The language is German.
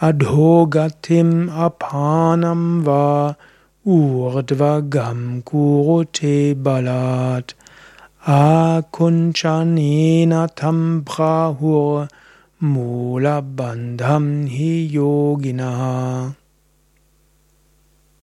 adhogatim apanam va urdvagam kurute balat akunchanena tam prahur mula bandham hi yoginaha.